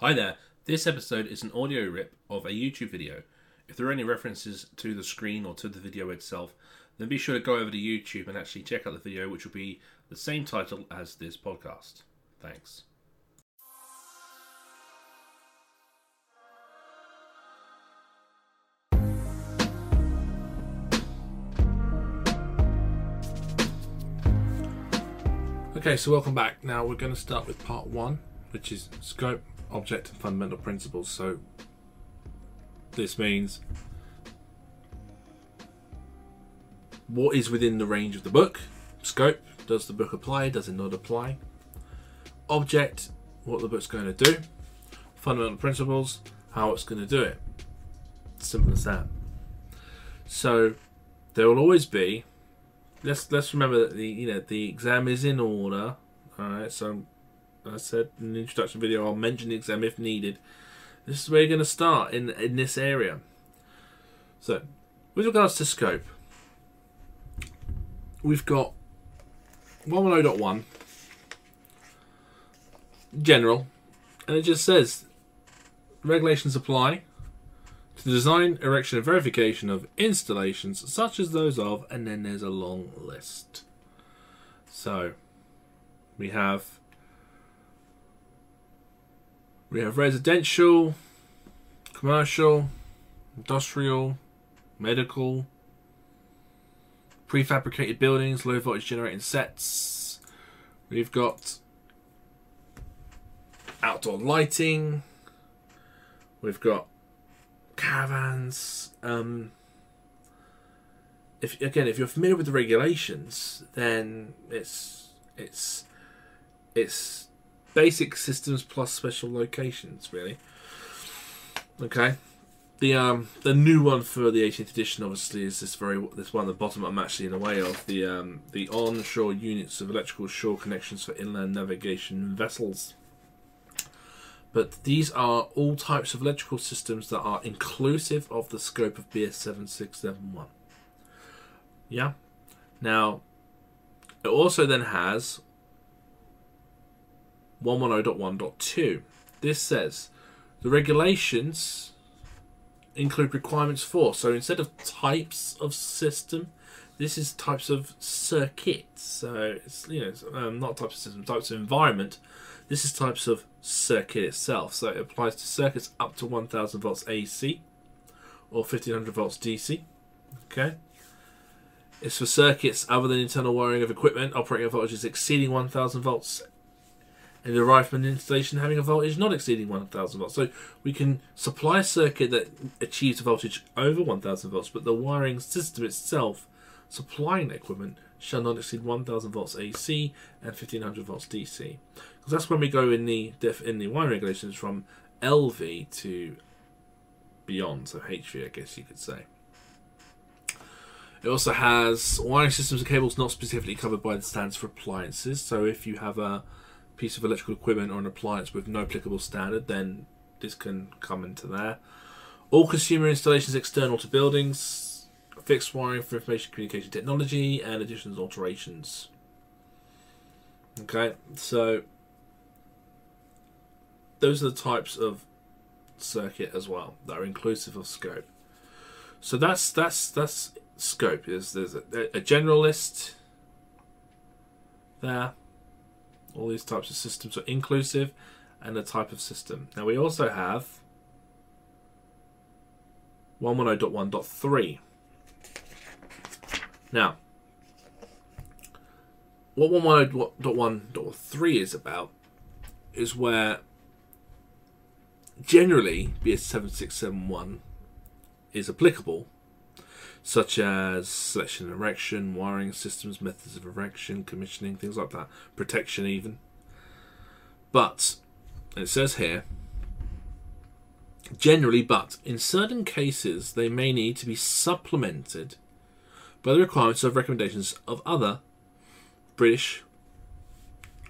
Hi there. This episode is an audio rip of a YouTube video. If there are any references to the screen or to the video itself, then be sure to go over to YouTube and actually check out the video, which will be the same title as this podcast. Thanks. Okay, so welcome back. Now we're going to start with part one, which is scope, object, and fundamental principles. So this means what is within the range of the book. Scope, does the book apply? Does it not apply? Object, what the book's going to do. Fundamental principles, how it's going to do it. Simple as that. So there will always be let's let's remember that the you know the exam is in order. All right, so I said in the introduction video, I'll mention the exam if needed. This is where you're going to start in in this area. So, with regards to scope, we've got 110.1 general, and it just says regulations apply to the design, erection, and verification of installations such as those of, and then there's a long list. So we have we have residential, commercial, industrial, medical, prefabricated buildings, low voltage generating sets. We've got outdoor lighting. We've got caravans. Um, if again, if you're familiar with the regulations, then it's it's it's basic systems plus special locations, really. Okay. The um the new one for the 18th edition obviously is this very this one at the bottom I'm actually in the way of the um the onshore units of electrical shore connections for inland navigation vessels but these are all types of electrical systems that are inclusive of the scope of BS 7671. Yeah? Now, it also then has 110.1.2. This says the regulations include requirements for. So instead of types of system, this is types of circuits. So it's you know um, not types of system, types of environment. This is types of circuit itself. So it applies to circuits up to 1000 volts AC or 1500 volts DC. Okay. It's for circuits other than internal wiring of equipment operating at voltages exceeding 1000 volts and derived from an installation having a voltage not exceeding 1000 volts. So we can supply a circuit that achieves a voltage over 1000 volts, but the wiring system itself supplying the equipment shall not exceed 1000 volts AC and 1500 volts DC. Because that's when we go in the def, in the wiring regulations from LV to beyond, so HV, I guess you could say. It also has wiring systems and cables not specifically covered by the standards for appliances. So if you have a piece of electrical equipment or an appliance with no applicable standard, then this can come into there. All consumer installations external to buildings, fixed wiring for information communication technology, and additions alterations. Okay, so those are the types of circuit as well that are inclusive of scope. So that's that's that's scope. Is there's a, a general list there. All these types of systems are inclusive, and a type of system. Now we also have 110.1.3. Now, what 110.1.3 is about is where generally BS 7671 is applicable, such as selection and erection, wiring systems, methods of erection, commissioning, things like that, protection even. But, it says here, generally, but in certain cases, they may need to be supplemented by the requirements of recommendations of other British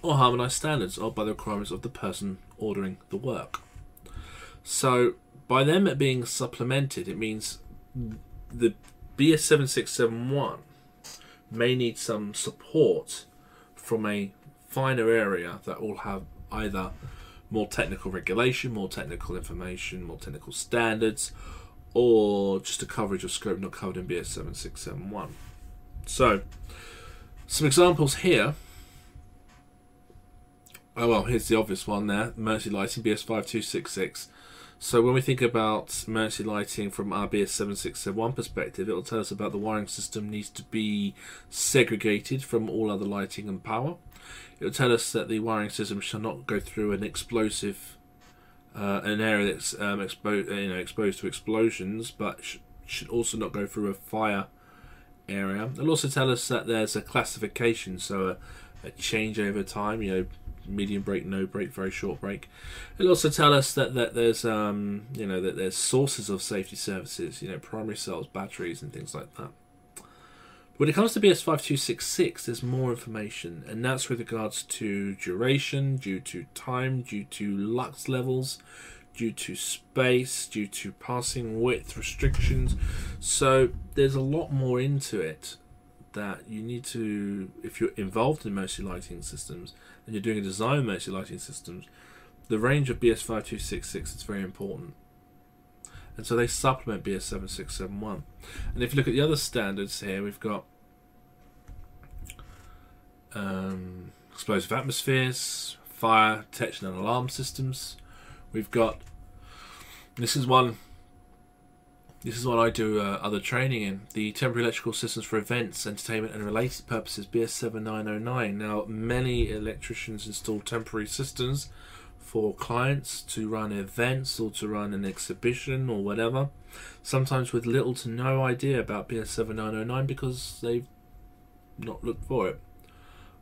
or harmonised standards, or by the requirements of the person ordering the work. So, by them being supplemented, it means the BS 7671 may need some support from a finer area that will have either more technical regulation, more technical information, more technical standards, or just a coverage of scope not covered in BS 7671. So, some examples here. Oh well, here's the obvious one there. Emergency lighting BS 5266. So when we think about emergency lighting from RBS BS 7671 perspective, it will tell us about the wiring system needs to be segregated from all other lighting and power. It will tell us that the wiring system shall not go through an explosive, uh, an area that's um, expo- you know, exposed to explosions, but sh- should also not go through a fire area. It'll also tell us that there's a classification, so a, a change over time, you know, medium break, no break, very short break. It'll also tell us that, that there's um, you know that there's sources of safety services, you know, primary cells, batteries, and things like that. When it comes to BS5266, there's more information, and that's with regards to duration, due to time, due to lux levels, due to space, due to passing width restrictions. So there's a lot more into it that you need to, if you're involved in emergency lighting systems and you're doing a design of emergency lighting systems, the range of BS5266 is very important. And so they supplement BS 7671. And if you look at the other standards here, we've got um, explosive atmospheres, fire detection and alarm systems. We've got this is one. This is what I do uh, other training in the temporary electrical systems for events, entertainment, and related purposes. BS seven nine oh nine. Now, many electricians install temporary systems for clients to run events or to run an exhibition or whatever. Sometimes with little to no idea about BS seven nine oh nine because they've not looked for it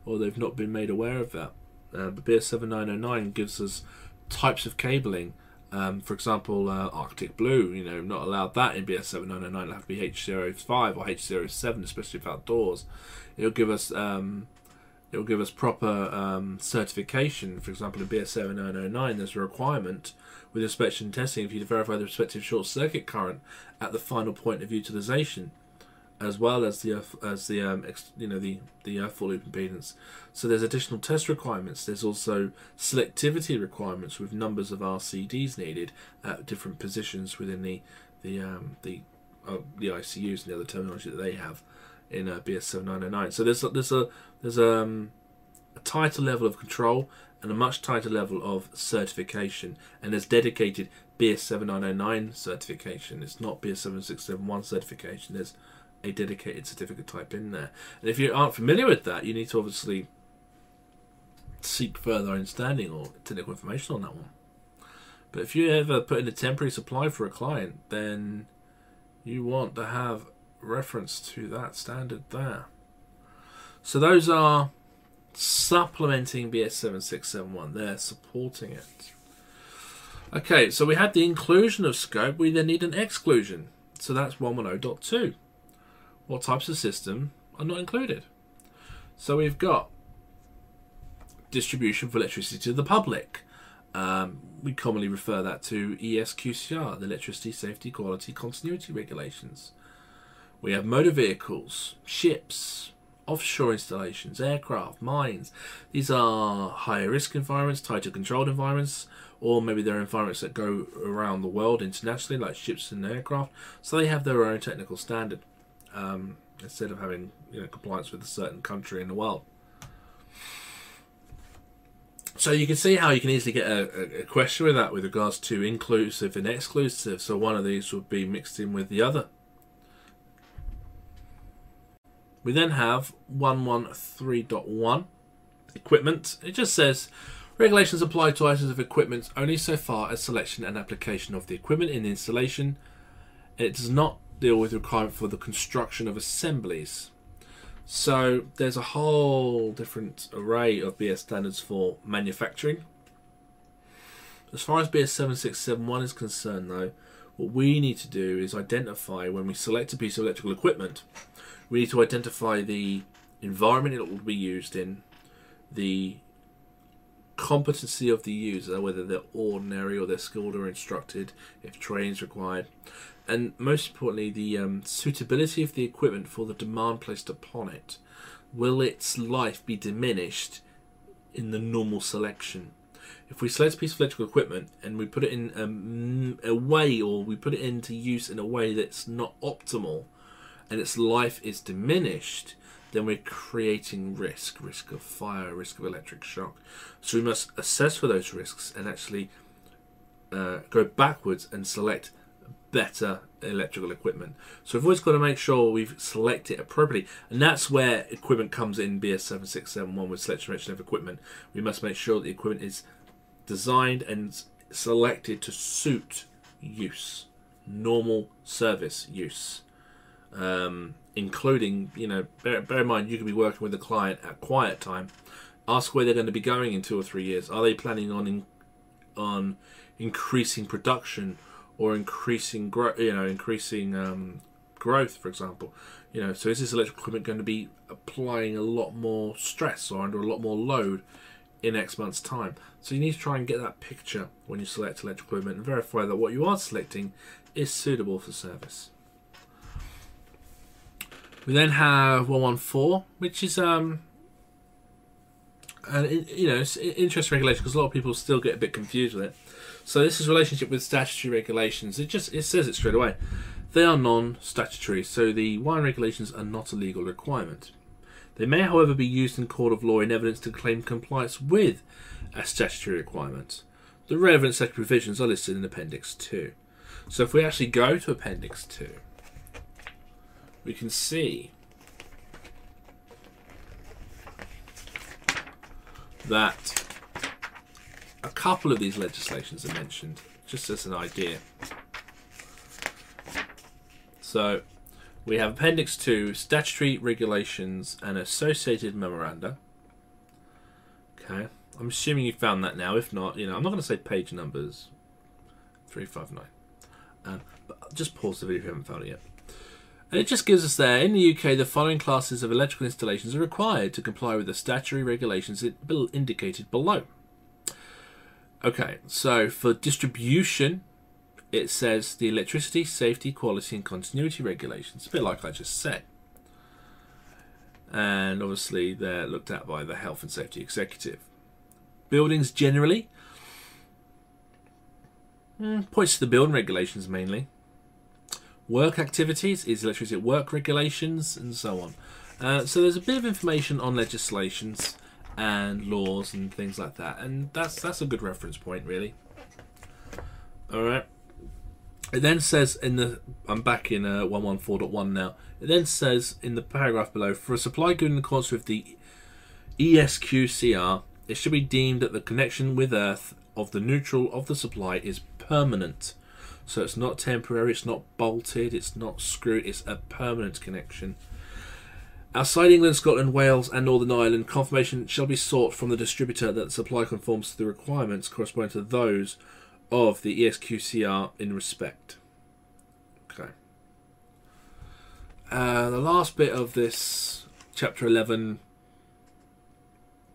or they've not been made aware of that. Uh, but BS seven nine oh nine gives us types of cabling um, for example, uh, Arctic Blue, you know, not allowed that in BS 7909. It'll have to be H05 or H07, especially if outdoors. It'll give us um, it'll give us proper um, certification. For example, in BS 7909, there's a requirement with inspection testing for you to verify the respective short circuit current at the final point of utilization as well as the as the um, ex, you know the the earth fault loop impedance. So there's additional test requirements. There's also selectivity requirements with numbers of RCDs needed at different positions within the the um, the uh, the ICUs and the other terminology that they have in uh, BS 7909. So there's there's a there's um, a tighter level of control and a much tighter level of certification, and there's dedicated BS 7909 certification. It's not BS 7671 certification. There's a dedicated certificate type in there. And if you aren't familiar with that, you need to obviously seek further understanding or technical information on that one. But if you ever put in a temporary supply for a client, then you want to have reference to that standard there. So those are supplementing BS 7671. They're supporting it. Okay, so we had the inclusion of scope, we then need an exclusion. So that's 110.2 what types of system are not included. So we've got distribution for electricity to the public. Um, we commonly refer that to ESQCR, the Electricity Safety Quality Continuity Regulations. We have motor vehicles, ships, offshore installations, aircraft, mines. These are higher risk environments, tighter controlled environments, or maybe they're environments that go around the world internationally, like ships and aircraft. So they have their own technical standard um, instead of having you know compliance with a certain country in the world. So you can see how you can easily get a, a, question with that with regards to inclusive and exclusive. So one of these would be mixed in with the other. We then have 113.1 equipment. It just says regulations apply to items of equipment only so far as selection and application of the equipment in the installation. It does not deal with the requirement for the construction of assemblies. So there's a whole different array of BS standards for manufacturing. As far as BS 7671 is concerned, though, what we need to do is identify when we select a piece of electrical equipment, we need to identify the environment it will be used in, the competency of the user, whether they're ordinary or they're skilled or instructed, if training is required, and most importantly, the um, suitability of the equipment for the demand placed upon it. Will its life be diminished in the normal selection? if we select a piece of electrical equipment and we put it in um, a way or we put it into use in a way that's not optimal and its life is diminished, then we're creating risk risk of fire, risk of electric shock. So we must assess for those risks and actually uh, go backwards and select better electrical equipment. So we've always got to make sure we've selected appropriately, and that's where equipment comes in. BS seven six seven one with selection of equipment. We must make sure the equipment is designed and selected to suit use, normal service use, um, including you know bear, bear in mind you could be working with a client at quiet time. Ask where they're going to be going in two or three years. Are they planning on in, on increasing production or increasing growth, you know, increasing um, growth, for example. You know, so is this electrical equipment going to be applying a lot more stress or under a lot more load in X months' time? So you need to try and get that picture when you select electrical equipment and verify that what you are selecting is suitable for service. We then have 114, which is um, and you know, it's interest regulation because a lot of people still get a bit confused with it. So this is relationship with statutory regulations. It just it says it straight away. They are non-statutory, so the wiring regulations are not a legal requirement. They may, however, be used in court of law in evidence to claim compliance with a statutory requirement. The relevant statutory provisions are listed in Appendix 2. So if we actually go to Appendix 2, we can see that a couple of these legislations are mentioned, just as an idea. So we have Appendix 2, Statutory Regulations and Associated Memoranda. Okay, I'm assuming you found that now. If not, you know, I'm not going to say page numbers. 359. Um, but just pause the video if you haven't found it yet. And it just gives us there, in the UK, the following classes of electrical installations are required to comply with the statutory regulations indicated below. Okay, so for distribution, it says the electricity, safety, quality, and continuity regulations, a bit like I just said. And obviously, they're looked at by the Health and Safety Executive. Buildings generally mm, points to the building regulations mainly. Work activities is electricity work regulations and so on. Uh, so there's a bit of information on legislations and laws and things like that, and that's that's a good reference point, really. All right. It then says in the I'm back in uh, 114.1 now. It then says in the paragraph below for a supply good in accordance with the ESQCR, it should be deemed that the connection with Earth of the neutral of the supply is permanent. So it's not temporary, it's not bolted, it's not screwed, it's a permanent connection. Outside England, Scotland, Wales, and Northern Ireland, confirmation shall be sought from the distributor that the supply conforms to the requirements corresponding to those of the ESQCR in respect. Okay. Uh, the last bit of this, chapter 11,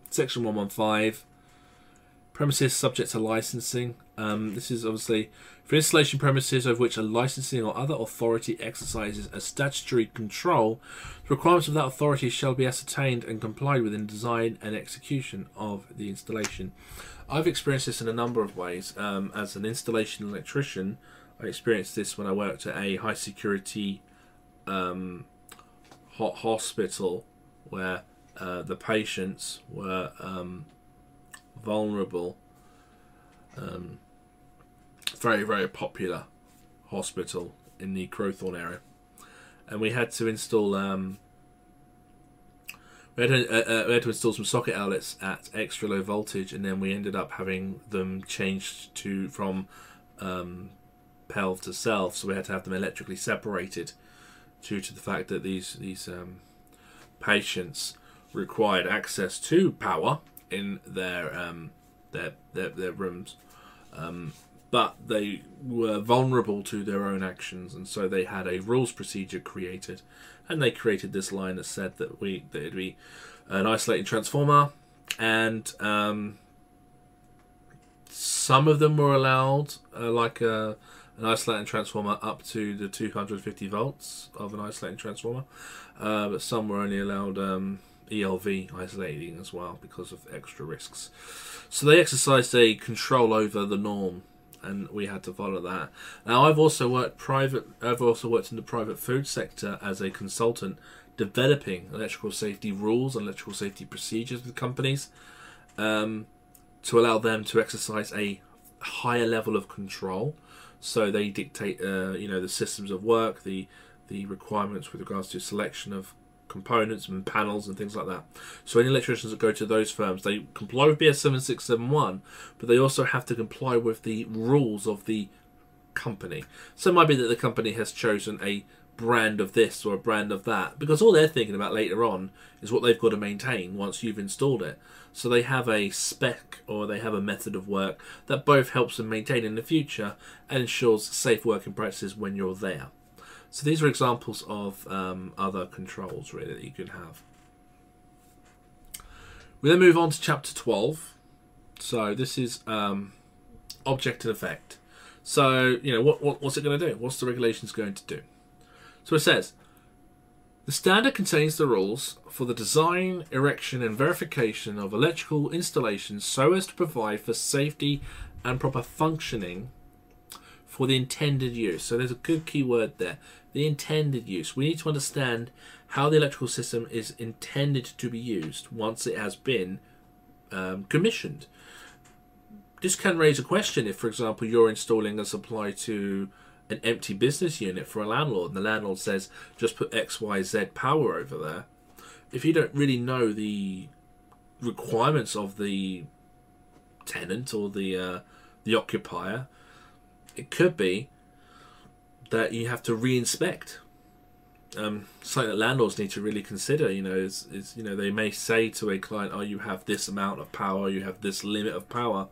section 115, premises subject to licensing. Um, this is obviously for installation premises over which a licensing or other authority exercises a statutory control, the requirements of that authority shall be ascertained and complied with in design and execution of the installation. I've experienced this in a number of ways. Um, as an installation electrician, I experienced this when I worked at a high security um, hot hospital where uh, the patients were um, vulnerable. Very, very popular hospital in the Crowthorne area. And we had to install um, we had, to, uh, uh, we had to install some socket outlets at extra low voltage, and then we ended up having them changed to from um, PELV to SELV, so we had to have them electrically separated due to the fact that these these um, patients required access to power in their um, their, their their rooms, um, but they were vulnerable to their own actions, and so they had a rules procedure created, and they created this line that said that we that it'd be an isolating transformer, and um, some of them were allowed uh, like a an isolating transformer up to the 250 volts of an isolating transformer, uh, but some were only allowed um, ELV isolating as well because of extra risks. So they exercised a control over the norm, and we had to follow that. Now I've also worked private. I've also worked in the private food sector as a consultant, developing electrical safety rules and electrical safety procedures with companies, um, to allow them to exercise a higher level of control. So they dictate, uh, you know, the systems of work, the the requirements with regards to selection of components and panels and things like that. So any electricians that go to those firms, they comply with BS seven six seven one, but they also have to comply with the rules of the company. So it might be that the company has chosen a brand of this or a brand of that because all they're thinking about later on is what they've got to maintain once you've installed it. So they have a spec or they have a method of work that both helps them maintain in the future and ensures safe working practices when you're there. So these are examples of um, other controls really that you can have. We then move on to chapter 12. So this is um, object and effect. So, you know, what, what what's it going to do? What's the regulations going to do? So it says, the standard contains the rules for the design, erection, and verification of electrical installations so as to provide for safety and proper functioning for the intended use. So there's a good key word there the intended use. We need to understand how the electrical system is intended to be used once it has been um, commissioned. This can raise a question if, for example, you're installing a supply to an empty business unit for a landlord, and the landlord says, just put XYZ power over there. If you don't really know the requirements of the tenant or the uh, the occupier, it could be that you have to re-inspect. Um, something that landlords need to really consider. You know, is, is you know they may say to a client, "Oh, you have this amount of power, you have this limit of power,"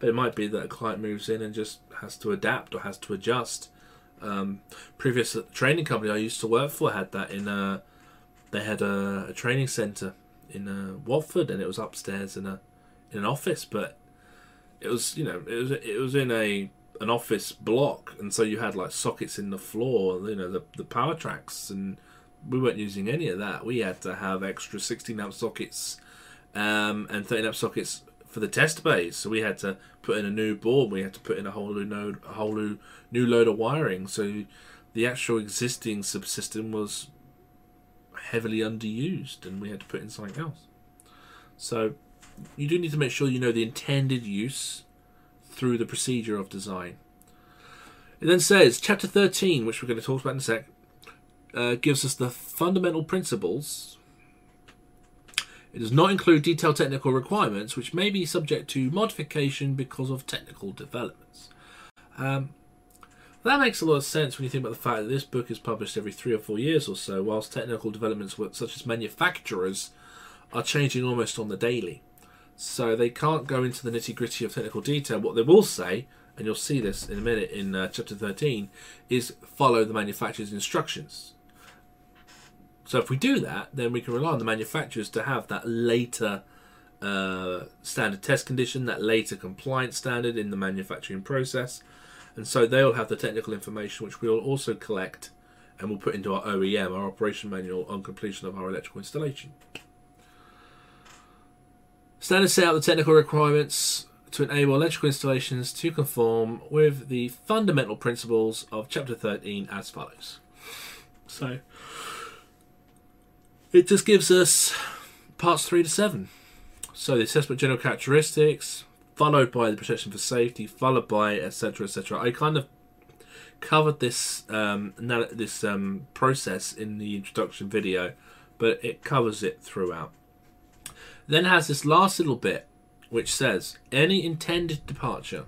but it might be that a client moves in and just has to adapt or has to adjust. Um, previous training company I used to work for had that in a, they had a, a training centre in uh, Watford, and it was upstairs in a in an office, but it was you know it was it was in a an office block, and so you had like sockets in the floor, you know, the the power tracks, and we weren't using any of that. We had to have extra 16 amp sockets um, and 13 amp sockets for the test bays. So we had to put in a new board. We had to put in a whole new node, a whole new, new load of wiring. So the actual existing subsystem was heavily underused, and we had to put in something else. So you do need to make sure you know the intended use through the procedure of design. It then says, chapter 13, which we're going to talk about in a sec, uh, gives us the fundamental principles. It does not include detailed technical requirements, which may be subject to modification because of technical developments. Um, that makes a lot of sense when you think about the fact that this book is published every three or four years or so, whilst technical developments such as manufacturers are changing almost on the daily. So they can't go into the nitty gritty of technical detail. What they will say, and you'll see this in a minute in uh, chapter 13, is follow the manufacturer's instructions. So if we do that, then we can rely on the manufacturers to have that later uh, standard test condition, that later compliance standard in the manufacturing process. And so they'll have the technical information, which we'll also collect and we'll put into our O&M, our operation manual, on completion of our electrical installation. Standards set out the technical requirements to enable electrical installations to conform with the fundamental principles of Chapter 13 as follows. So, it just gives us parts 3 to 7. So, the assessment general characteristics, followed by the protection for safety, followed by etc. etc. I kind of covered this um, this um, process in the introduction video, but it covers it throughout. Then has this last little bit which says any intended departure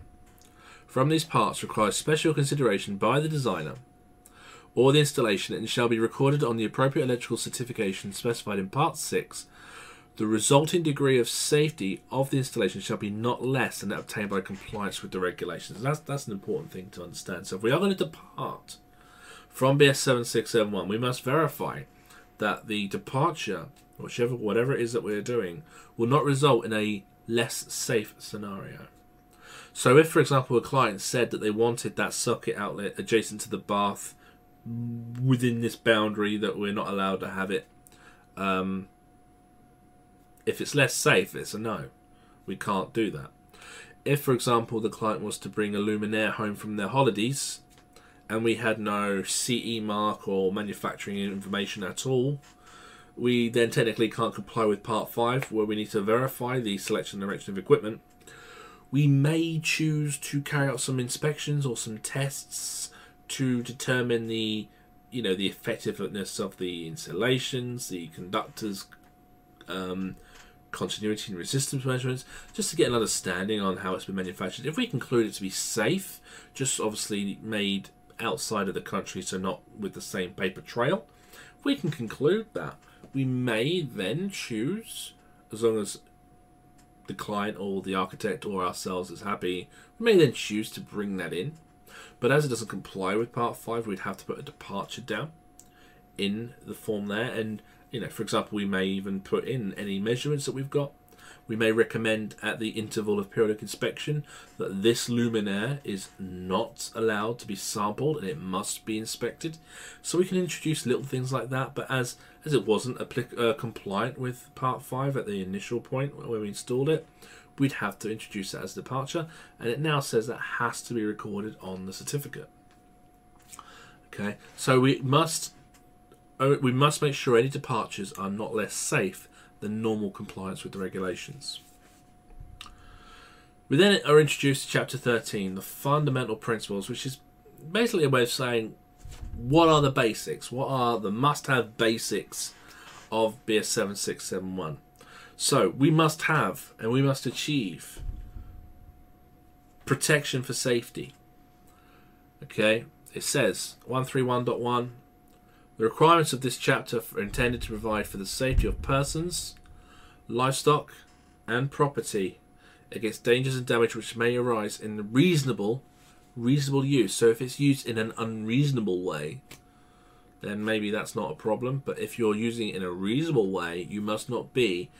from these parts requires special consideration by the designer or the installation and shall be recorded on the appropriate electrical certification specified in part 6 the resulting degree of safety of the installation shall be not less than that obtained by compliance with the regulations. That's that's an important thing to understand. So if we are going to depart from BS 7671, we must verify that the departure whichever whatever it is that we're doing, will not result in a less safe scenario. So, if, for example, a client said that they wanted that socket outlet adjacent to the bath within this boundary that we're not allowed to have it, um, If it's less safe, it's a no. We can't do that. If, for example, the client was to bring a luminaire home from their holidays and we had no CE mark or manufacturing information at all, we then technically can't comply with Part 5, where we need to verify the selection and erection of equipment. We may choose to carry out some inspections or some tests to determine the you know the effectiveness of the insulations, the conductors, um, continuity and resistance measurements, just to get an understanding on how it's been manufactured. If we conclude it to be safe, just obviously made outside of the country, so not with the same paper trail, we can conclude that. We may then choose, as long as the client or the architect or ourselves is happy, we may then choose to bring that in. But as it doesn't comply with Part 5, we'd have to put a departure down in the form there. And, you know, for example, we may even put in any measurements that we've got. We may recommend at the interval of periodic inspection that this luminaire is not allowed to be sampled and it must be inspected. So we can introduce little things like that, but as as it wasn't uh, compliant with Part 5 at the initial point when we installed it, we'd have to introduce that as departure, and it now says that has to be recorded on the certificate. Okay, so we must uh, we must make sure any departures are not less safe than normal compliance with the regulations. We then are introduced to chapter 13, the fundamental principles, which is basically a way of saying what are the basics, what are the must have basics of BS 7671. So we must have and we must achieve protection for safety. Okay, it says 131.1 the requirements of this chapter are intended to provide for the safety of persons, livestock, and property against dangers and damage which may arise in reasonable reasonable use. So if it's used in an unreasonable way, then maybe that's not a problem. But if you're using it in a reasonable way, you must not be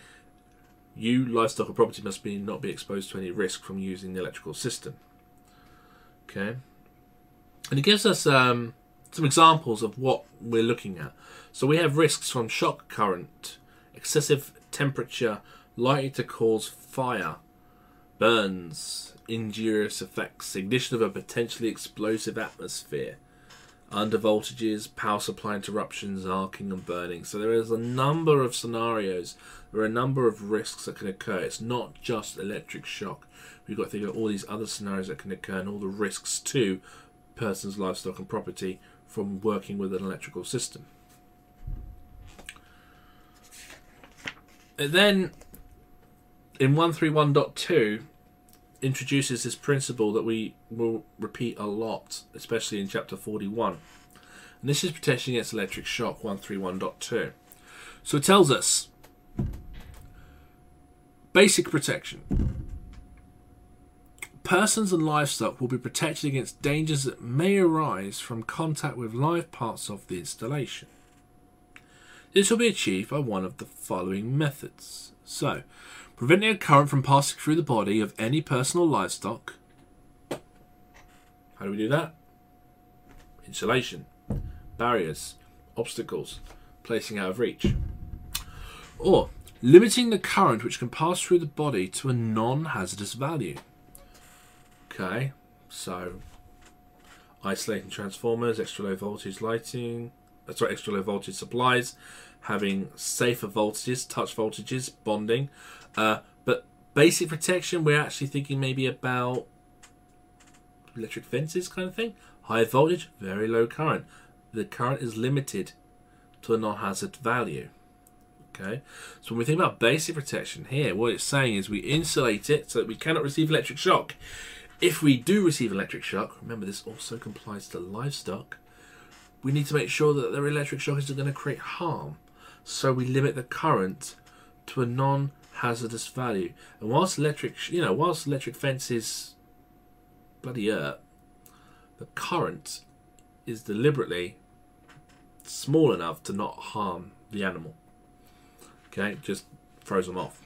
you livestock or property must be not be exposed to any risk from using the electrical system. Okay, and it gives us um, some examples of what we're looking at. So we have risks from shock current, excessive temperature, likely to cause fire, burns, injurious effects, ignition of a potentially explosive atmosphere, under voltages, power supply interruptions, arcing and burning. So there is a number of scenarios, there are a number of risks that can occur. It's not just electric shock. We've got to think of all these other scenarios that can occur and all the risks to persons, livestock, and property from working with an electrical system. Then, in 131.2, introduces this principle that we will repeat a lot, especially in chapter 41. And this is protection against electric shock 131.2. So it tells us basic protection Persons and livestock will be protected against dangers that may arise from contact with live parts of the installation. This will be achieved by one of the following methods. So, preventing a current from passing through the body of any personal livestock. How do we do that? Insulation, barriers, obstacles, placing out of reach. Or limiting the current which can pass through the body to a non hazardous value. Okay, so isolating transformers, extra low voltage lighting, uh, sorry, extra low voltage supplies, having safer voltages, touch voltages, bonding. Uh, but basic protection, we're actually thinking maybe about electric fences kind of thing. High voltage, very low current. The current is limited to a non-hazard value. Okay, so when we think about basic protection here, what it's saying is we insulate it so that we cannot receive electric shock. If we do receive electric shock, remember this also complies to livestock, we need to make sure that the electric shock isn't going to create harm. So we limit the current to a non-hazardous value. And whilst electric, you know, whilst electric fence is bloody earth, the current is deliberately small enough to not harm the animal. Okay, just throws them off.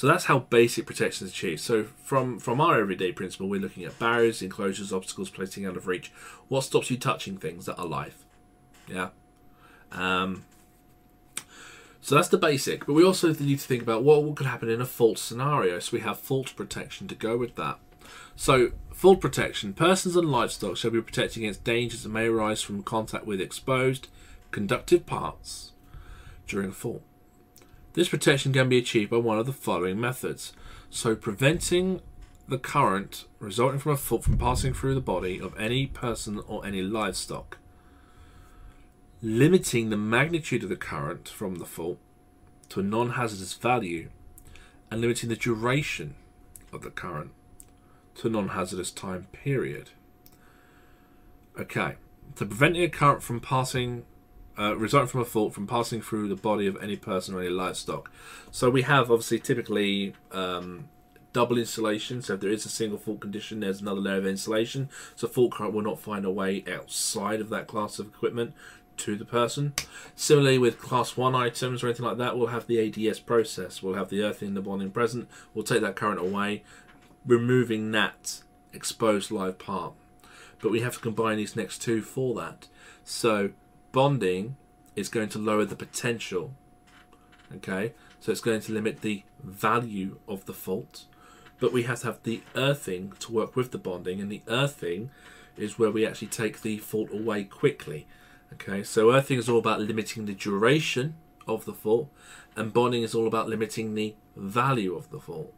So that's how basic protection is achieved. So from from our everyday principle, we're looking at barriers, enclosures, obstacles, placing out of reach. What stops you touching things that are live? Yeah. Um, So that's the basic, but we also need to think about what, what could happen in a fault scenario. So we have fault protection to go with that. So, fault protection persons and livestock shall be protected against dangers that may arise from contact with exposed conductive parts during a fault. This protection can be achieved by one of the following methods. So, preventing the current resulting from a fault from passing through the body of any person or any livestock, limiting the magnitude of the current from the fault to a non hazardous value, and limiting the duration of the current to a non hazardous time period. Okay, so preventing a current from passing, uh, resulting from a fault from passing through the body of any person or any livestock. So we have obviously typically um, double insulation. So if there is a single fault condition, there's another layer of insulation. So fault current will not find a way outside of that class of equipment to the person. Similarly, with class 1 items or anything like that, we'll have the ADS process. We'll have the earthing the bonding present. We'll take that current away, removing that exposed live part. But we have to combine these next two for that. So bonding is going to lower the potential. Okay, so it's going to limit the value of the fault. But we have to have the earthing to work with the bonding, and the earthing is where we actually take the fault away quickly. Okay, so earthing is all about limiting the duration of the fault, and bonding is all about limiting the value of the fault.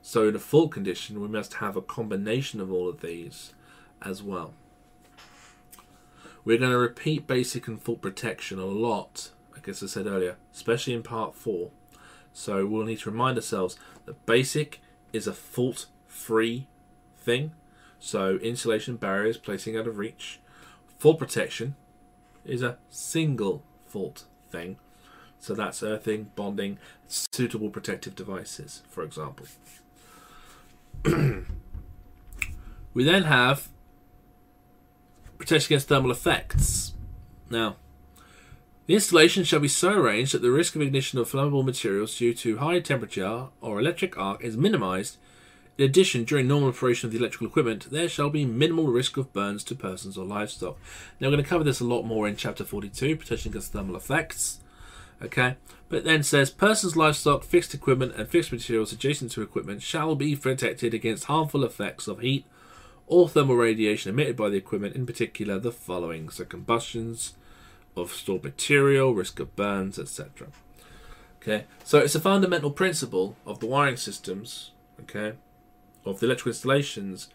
So in a fault condition, we must have a combination of all of these as well. We're going to repeat basic and fault protection a lot, I guess I said earlier, especially in part four. So we'll need to remind ourselves that basic is a fault free thing. So insulation barriers placing out of reach. Fault protection is a single fault thing. So that's earthing, bonding, suitable protective devices, for example. we then have protection against thermal effects. Now, the installation shall be so arranged that the risk of ignition of flammable materials due to high temperature or electric arc is minimized. In addition, during normal operation of the electrical equipment, there shall be minimal risk of burns to persons or livestock. Now, we're going to cover this a lot more in chapter 42, protection against thermal effects. Okay, but then says persons, livestock, fixed equipment, and fixed materials adjacent to equipment shall be protected against harmful effects of heat or thermal radiation emitted by the equipment, in particular the following: so combustions of stored material, risk of burns, etc. Okay, so it's a fundamental principle of the wiring systems, okay, of the electrical installations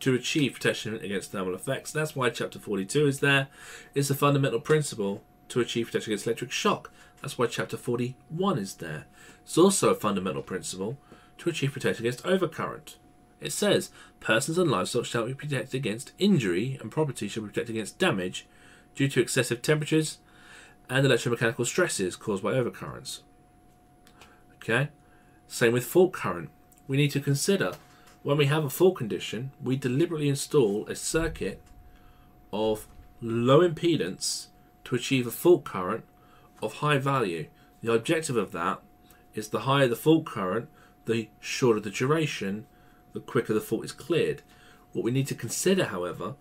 to achieve protection against thermal effects. That's why chapter 42 is there. It's a fundamental principle to achieve protection against electric shock. That's why chapter 41 is there. It's also a fundamental principle to achieve protection against overcurrent. It says, persons and livestock shall be protected against injury and property shall be protected against damage due to excessive temperatures and electromechanical stresses caused by overcurrents. Okay? Same with fault current. We need to consider when we have a fault condition, we deliberately install a circuit of low impedance to achieve a fault current of high value. The objective of that is the higher the fault current, the shorter the duration, the quicker the fault is cleared. What we need to consider, however,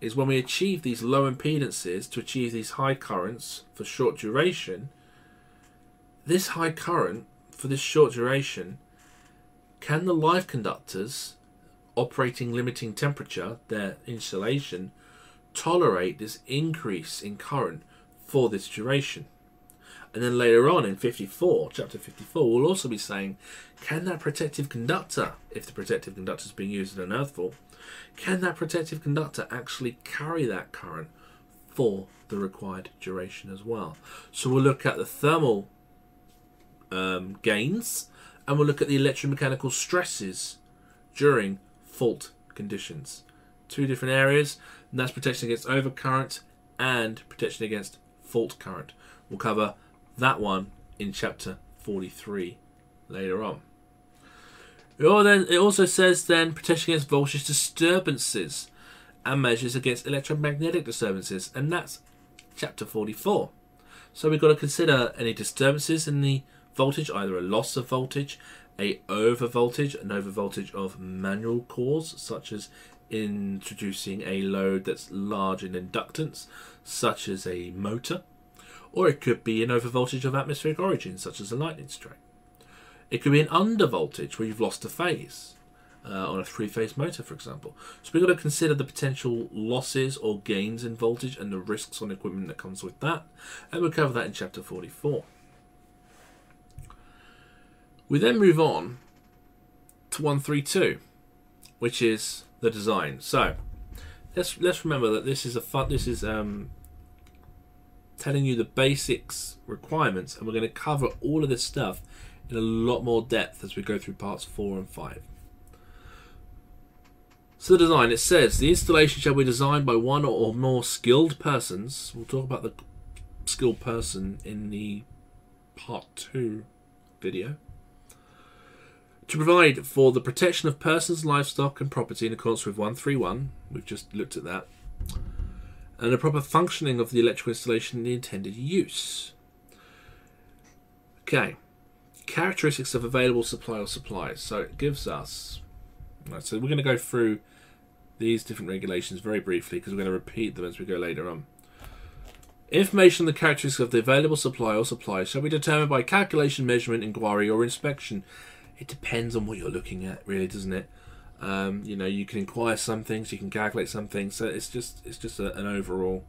is when we achieve these low impedances to achieve these high currents for short duration, this high current for this short duration, can the live conductors operating limiting temperature, their insulation, tolerate this increase in current for this duration? And then later on in 54, chapter 54, we'll also be saying, can that protective conductor, if the protective conductor is being used in an earth fault, can that protective conductor actually carry that current for the required duration as well? So we'll look at the thermal um, gains and we'll look at the electromechanical stresses during fault conditions. Two different areas, and that's protection against overcurrent and protection against fault current. We'll cover that one in chapter 43 later on. It also says then protection against voltage disturbances and measures against electromagnetic disturbances, and that's chapter 44. So we've got to consider any disturbances in the voltage, either a loss of voltage, a over voltage, an over voltage of manual cause, such as introducing a load that's large in inductance, such as a motor, Or it could be an overvoltage of atmospheric origin, such as a lightning strike. It could be an undervoltage where you've lost a phase uh, on a three phase motor, for example. So we've got to consider the potential losses or gains in voltage and the risks on equipment that comes with that. And we'll cover that in chapter 44. We then move on to 132, which is the design. So let's let's remember that this is a fun, this is um, telling you the basics requirements, and we're going to cover all of this stuff in a lot more depth as we go through parts four and five. So the design it says the installation shall be designed by one or more skilled persons. We'll talk about the skilled person in the part two video to provide for the protection of persons, livestock, and property in accordance with 131. We've just looked at that. And the proper functioning of the electrical installation in the intended use. Okay. Characteristics of available supply or supplies. So it gives us. Right, so we're going to go through these different regulations very briefly because we're going to repeat them as we go later on. Information on the characteristics of the available supply or supplies shall be determined by calculation, measurement, inquiry, or inspection it depends on what you're looking at, really, doesn't it? Um, you know, you can inquire some things, you can calculate some things, so it's just it's just a, an overall.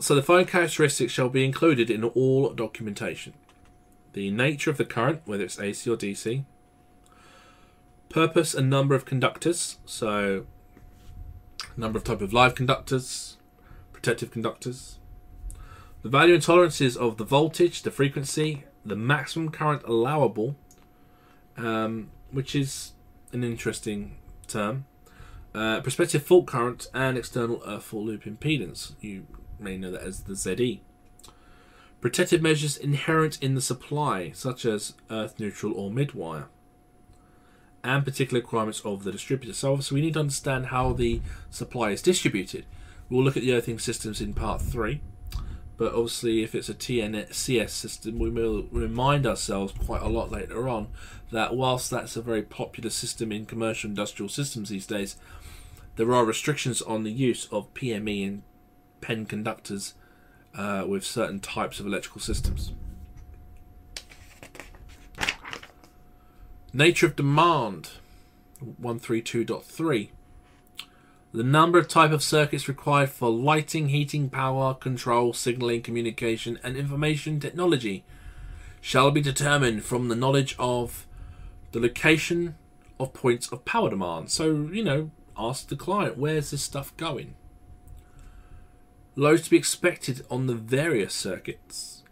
So the following characteristics shall be included in all documentation: the nature of the current, whether it's AC or DC, purpose and number of conductors, so number of type of live conductors, protective conductors, the value and tolerances of the voltage, the frequency, the maximum current allowable, um, which is an interesting term. Uh, prospective fault current and external earth fault loop impedance. You may know that as the ZE. Protective measures inherent in the supply, such as earth neutral or mid-wire. And particular requirements of the distributor. So obviously we need to understand how the supply is distributed. We'll look at the earthing systems in part 3 but obviously if it's a TNCS system we will remind ourselves quite a lot later on that whilst that's a very popular system in commercial industrial systems these days there are restrictions on the use of PME and PEN conductors uh, with certain types of electrical systems. Nature of demand 132.3 the number of type of circuits required for lighting, heating, power, control, signaling, communication, and information technology shall be determined from the knowledge of the location of points of power demand. So, you know, ask the client, where's this stuff going? Loads to be expected on the various circuits.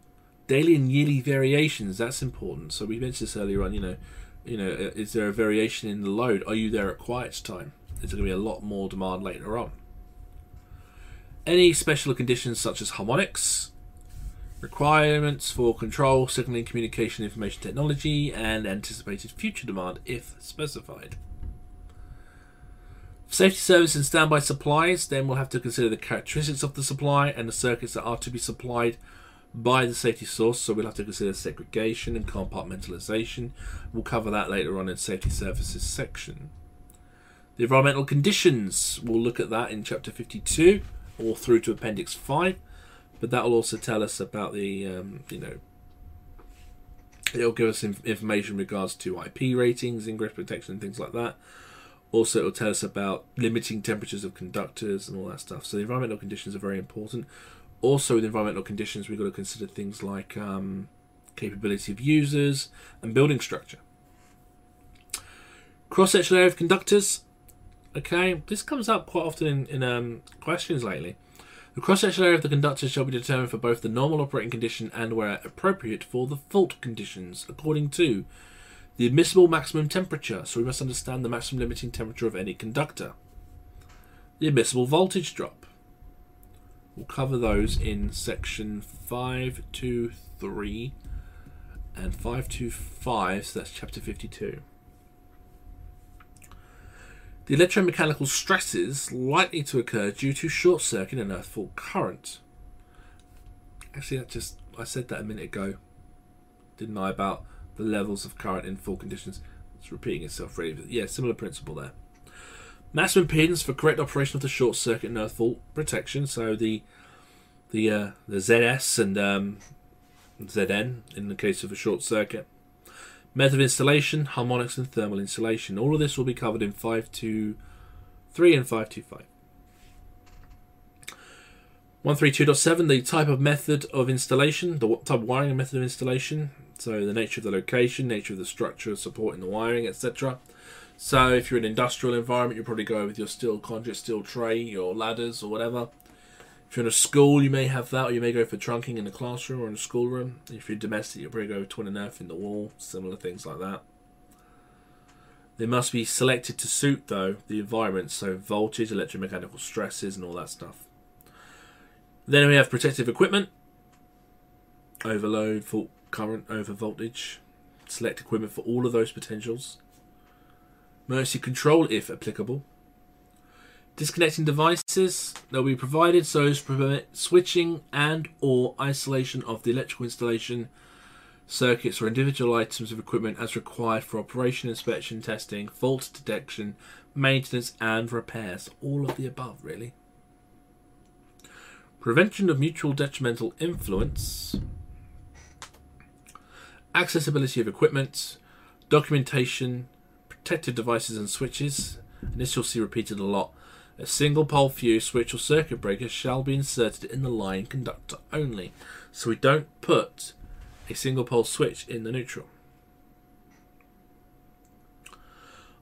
Daily and yearly variations, that's important. So we mentioned this earlier on, you know, you know, uh, is there a variation in the load? Are you there at quiet time? There's going to be a lot more demand later on. Any special conditions such as harmonics, requirements for control, signaling, communication, information technology, and anticipated future demand if specified. safety service and standby supplies, then we'll have to consider the characteristics of the supply and the circuits that are to be supplied by the safety source. So we'll have to consider segregation and compartmentalization. We'll cover that later on in safety services section. The environmental conditions, we'll look at that in chapter 52 or through to appendix 5, but that will also tell us about the, um, you know, it'll give us information in regards to IP ratings, ingress protection, and things like that. Also, it'll tell us about limiting temperatures of conductors and all that stuff. So, the environmental conditions are very important. Also, with environmental conditions, we've got to consider things like um, capability of users and building structure. Cross sectional area of conductors Okay, this comes up quite often in, in um, questions lately. The cross-sectional area of the conductor shall be determined for both the normal operating condition and, where appropriate, for the fault conditions, according to the admissible maximum temperature. So we must understand the maximum limiting temperature of any conductor. The admissible voltage drop. We'll cover those in section 523 and 525, so that's chapter 52. The electromechanical stresses likely to occur due to short circuit and earth fault current. Actually, that just I said that a minute ago, didn't I? About the levels of current in fault conditions. It's repeating itself, really. Yeah, similar principle there. Maximum impedance for correct operation of the short circuit and earth fault protection. So the the uh, the ZS and um, ZN in the case of a short circuit. Method of installation, harmonics and thermal insulation. All of this will be covered in 523 and 525. 132.7, the type of method of installation, the type of wiring method of installation. So the nature of the location, nature of the structure supporting the wiring, etc. So if you're in an industrial environment, you'll probably go with your steel conduit, steel tray, your ladders or whatever. If you're in a school, you may have that, or you may go for trunking in the classroom or in a schoolroom. If you're domestic, you'll probably going to go twin and earth in the wall, similar things like that. They must be selected to suit, though, the environment, so voltage, electromechanical stresses, and all that stuff. Then we have protective equipment, overload, fault current, over voltage. Select equipment for all of those potentials. Emergency control, if applicable. Disconnecting devices they'll be provided so as to prevent switching and or isolation of the electrical installation circuits or individual items of equipment as required for operation, inspection, testing, fault detection, maintenance and repairs. All of the above really. Prevention of mutual detrimental influence. Accessibility of equipment, documentation, protective devices and switches, and this you'll see repeated a lot a single pole fuse switch or circuit breaker shall be inserted in the line conductor only. So we don't put a single pole switch in the neutral.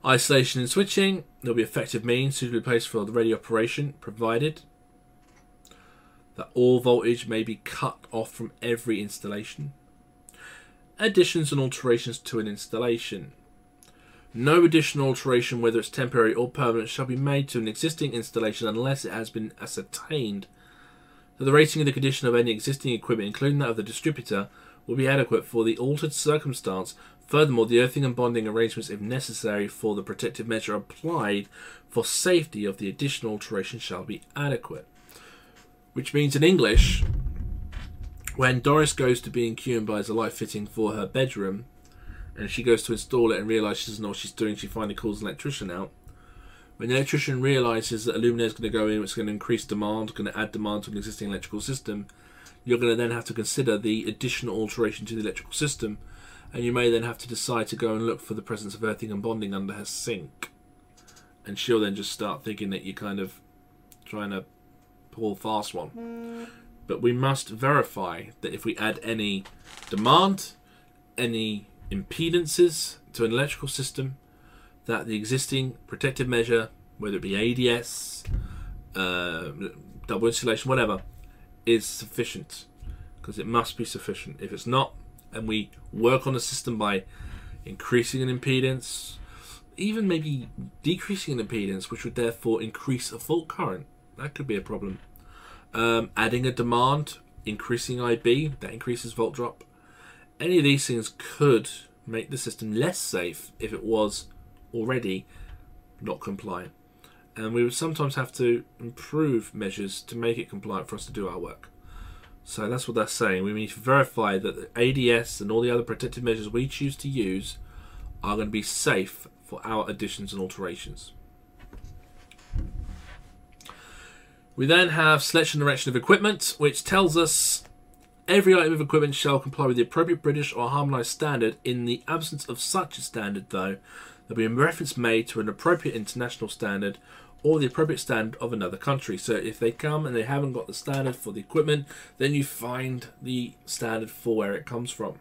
Isolation and switching. There'll be effective means suitably placed for the radio operation, provided that all voltage may be cut off from every installation. Additions and alterations to an installation. No additional alteration, whether it's temporary or permanent, shall be made to an existing installation unless it has been ascertained that the rating of the condition of any existing equipment, including that of the distributor, will be adequate for the altered circumstance. Furthermore, the earthing and bonding arrangements, if necessary for the protective measure applied for safety of the additional alteration, shall be adequate. Which means, in English, when Doris goes to B&Q and buys a light fitting for her bedroom, and she goes to install it and realizes she doesn't know what she's doing. She finally calls an electrician out. When the electrician realizes that a luminaire is going to go in, it's going to increase demand, going to add demand to an existing electrical system, you're going to then have to consider the additional alteration to the electrical system, and you may then have to decide to go and look for the presence of earthing and bonding under her sink. And she'll then just start thinking that you're kind of trying to pull fast one. Hmm. But we must verify that if we add any demand, any impedances to an electrical system that the existing protective measure, whether it be ADS, uh, double insulation, whatever, is sufficient. Because it must be sufficient. If it's not, and we work on the system by increasing an impedance, even maybe decreasing an impedance, which would therefore increase a fault current, that could be a problem. Um, adding a demand, increasing IB, that increases volt drop any of these things could make the system less safe if it was already not compliant. And we would sometimes have to improve measures to make it compliant for us to do our work. So that's what they're saying. We need to verify that the ADS and all the other protective measures we choose to use are going to be safe for our additions and alterations. We then have selection and erection of equipment, which tells us Every item of equipment shall comply with the appropriate British or harmonised standard. In the absence of such a standard, though, there'll be a reference made to an appropriate international standard or the appropriate standard of another country. So if they come and they haven't got the standard for the equipment, then you find the standard for where it comes from.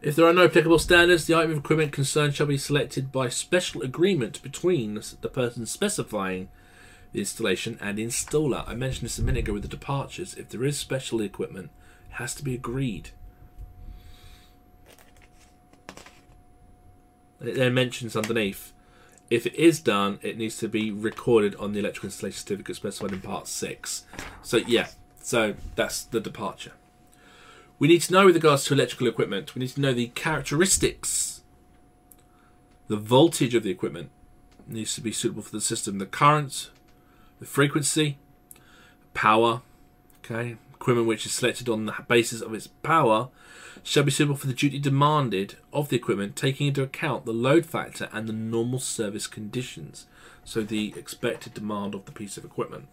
If there are no applicable standards, the item of equipment concerned shall be selected by special agreement between the person specifying the installation and installer. I mentioned this a minute ago with the departures. If there is special equipment, it has to be agreed. it then mentions underneath if it is done, it needs to be recorded on the electrical installation certificate specified in part 6. So, yeah, so that's the departure. We need to know with regards to electrical equipment, we need to know the characteristics, the voltage of the equipment needs to be suitable for the system, the current, the frequency, power, okay, equipment which is selected on the basis of its power shall be suitable for the duty demanded of the equipment, taking into account the load factor and the normal service conditions. So the expected demand of the piece of equipment.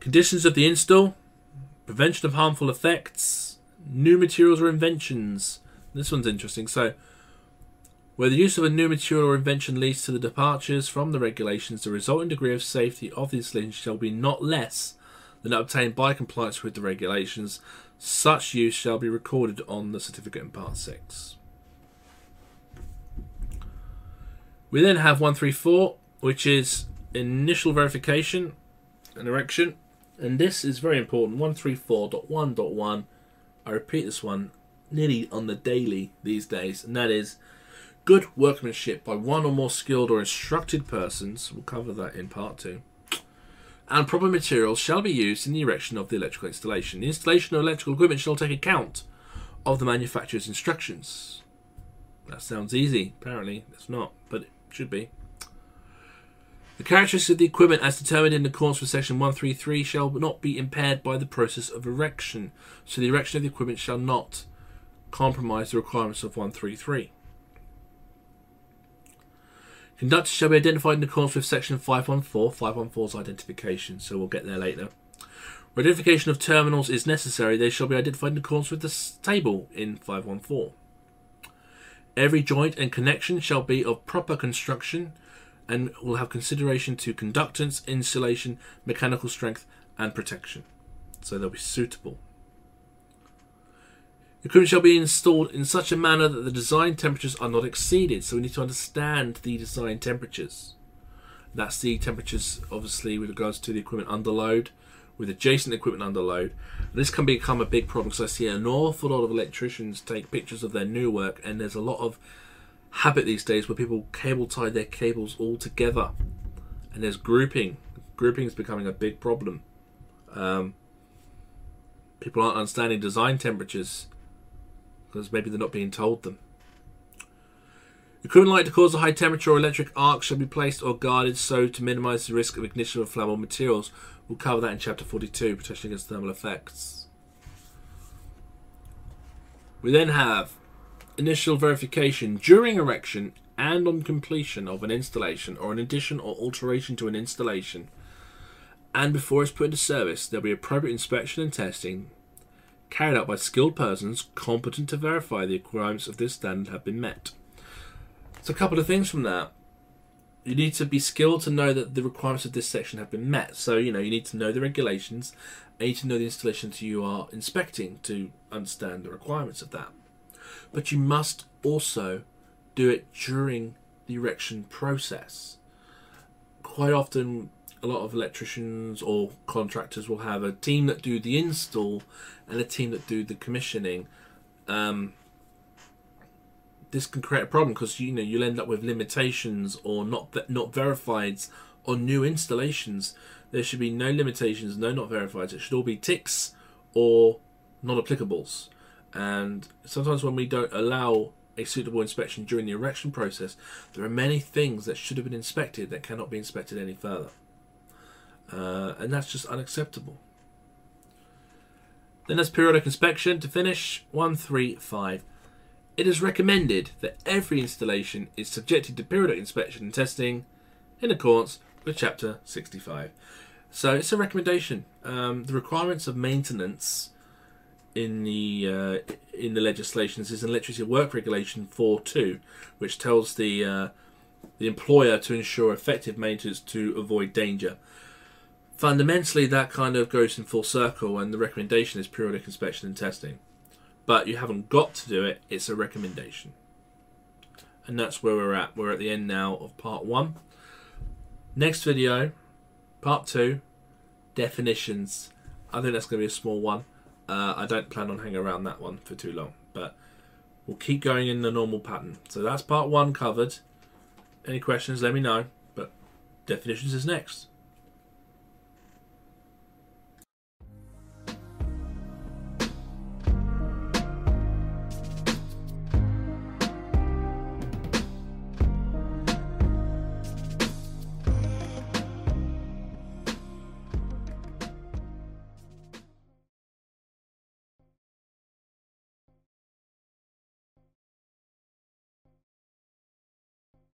Conditions of the install, prevention of harmful effects, new materials or inventions. This one's interesting. So, where the use of a new material or invention leads to the departures from the regulations, the resulting degree of safety of the installation shall be not less than obtained by compliance with the regulations. Such use shall be recorded on the certificate in Part 6. We then have 134, which is initial verification and erection. And this is very important 134.1.1. I repeat this one nearly on the daily these days, and that is good workmanship by one or more skilled or instructed persons. We'll cover that in part two. And proper materials shall be used in the erection of the electrical installation. The installation of electrical equipment shall take account of the manufacturer's instructions. That sounds easy. Apparently, it's not, but it should be. The characteristics of the equipment as determined in accordance with section 133 shall not be impaired by the process of erection, so the erection of the equipment shall not compromise the requirements of 133. Conductors shall be identified in accordance with section 514, 514's identification, so we'll get there later. Where identification of terminals is necessary, they shall be identified in accordance with the table in 514. Every joint and connection shall be of proper construction and will have consideration to conductance, insulation, mechanical strength, and protection. So they'll be suitable. The equipment shall be installed in such a manner that the design temperatures are not exceeded. So we need to understand the design temperatures. That's the temperatures, obviously, with regards to the equipment under load, with adjacent equipment under load. This can become a big problem because I see an awful lot of electricians take pictures of their new work, and there's a lot of habit these days where people cable tie their cables all together, and there's grouping. Grouping is becoming a big problem. Um, people aren't understanding design temperatures because maybe they're not being told them. Equipment likely to cause a high temperature or electric arc shall be placed or guarded so to minimize the risk of ignition of flammable materials. We'll cover that in chapter 42, protection against thermal effects. We then have initial verification during erection and on completion of an installation or an addition or alteration to an installation and before it's put into service there'll be appropriate inspection and testing carried out by skilled persons competent to verify the requirements of this standard have been met. So a couple of things from that. You need to be skilled to know that the requirements of this section have been met. So, you know, you need to know the regulations, and you need to know the installations you are inspecting to understand the requirements of that but you must also do it during the erection process. Quite often, a lot of electricians or contractors will have a team that do the install and a team that do the commissioning. Um, this can create a problem because you know you'll end up with limitations or not not verified on new installations. There should be no limitations, no not verified. It should all be ticks or not applicables. And sometimes when we don't allow a suitable inspection during the erection process, there are many things that should have been inspected that cannot be inspected any further. Uh, and that's just unacceptable. Then there's periodic inspection to finish 135. It is recommended that every installation is subjected to periodic inspection and testing in accordance with Chapter 65. So it's a recommendation. Um, the requirements of maintenance in the uh, in the legislation. This is an electricity work regulation 4.2, which tells the uh, the employer to ensure effective maintenance to avoid danger. Fundamentally, that kind of goes in full circle, and the recommendation is periodic inspection and testing. But you haven't got to do it; it's a recommendation, and that's where we're at. We're at the end now of part one. Next video, part two, definitions. I think that's going to be a small one. Uh, I don't plan on hanging around that one for too long, but we'll keep going in the normal pattern. So that's part one covered. Any questions, let me know. But definitions is next.